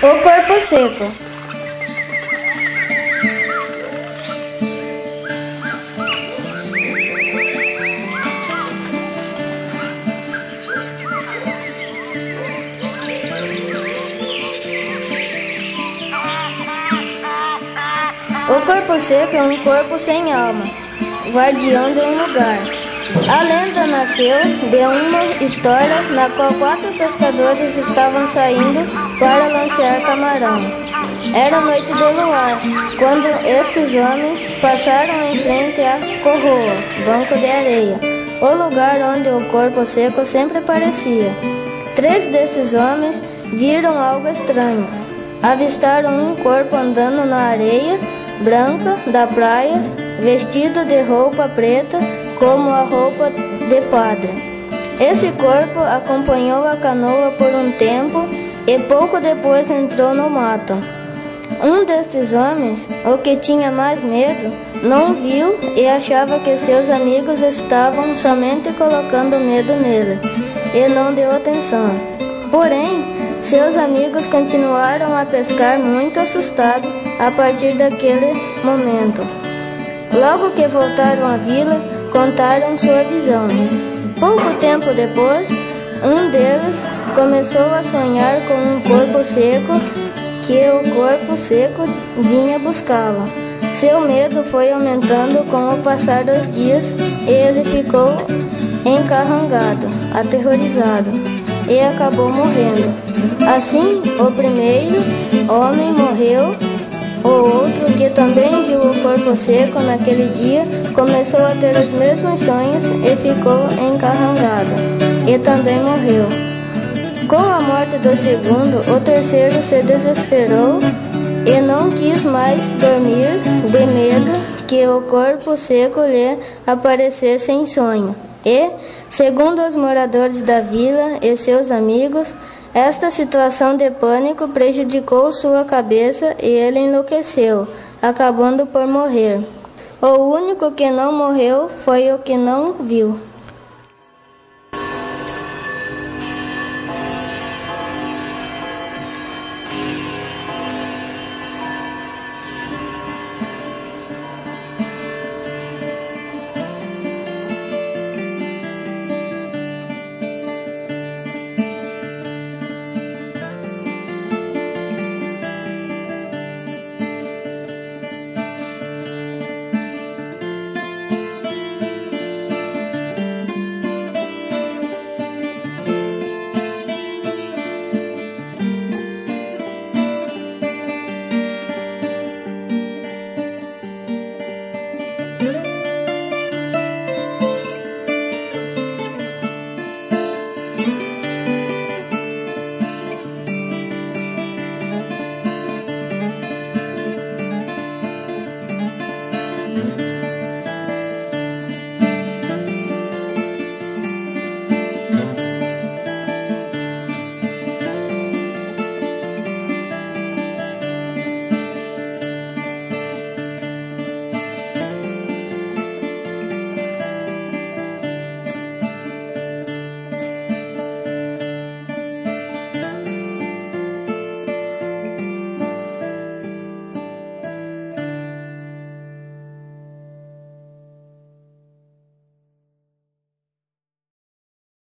O corpo seco. O corpo seco é um corpo sem alma, guardião de um lugar. A lenda nasceu de uma história na qual quatro pescadores estavam saindo para lancear camarão. Era noite de luar, quando esses homens passaram em frente a Corroa, banco de areia, o lugar onde o corpo seco sempre aparecia. Três desses homens viram algo estranho. Avistaram um corpo andando na areia branca da praia, vestido de roupa preta como a roupa de padre. Esse corpo acompanhou a canoa por um tempo e pouco depois entrou no mato. Um destes homens, o que tinha mais medo, não viu e achava que seus amigos estavam somente colocando medo nele e não deu atenção. Porém, seus amigos continuaram a pescar muito assustados a partir daquele momento. Logo que voltaram à vila, contaram sua visão. Pouco tempo depois, um deles começou a sonhar com um corpo seco que o corpo seco vinha buscá-lo. Seu medo foi aumentando com o passar dos dias e ele ficou encarrangado, aterrorizado e acabou morrendo. Assim, o primeiro homem morreu o outro, que também viu o corpo seco naquele dia, começou a ter os mesmos sonhos e ficou encarrangado, e também morreu. Com a morte do segundo, o terceiro se desesperou e não quis mais dormir de medo que o corpo seco lhe aparecesse em sonho. E, segundo os moradores da vila e seus amigos, esta situação de pânico prejudicou sua cabeça e ele enlouqueceu, acabando por morrer. O único que não morreu foi o que não viu.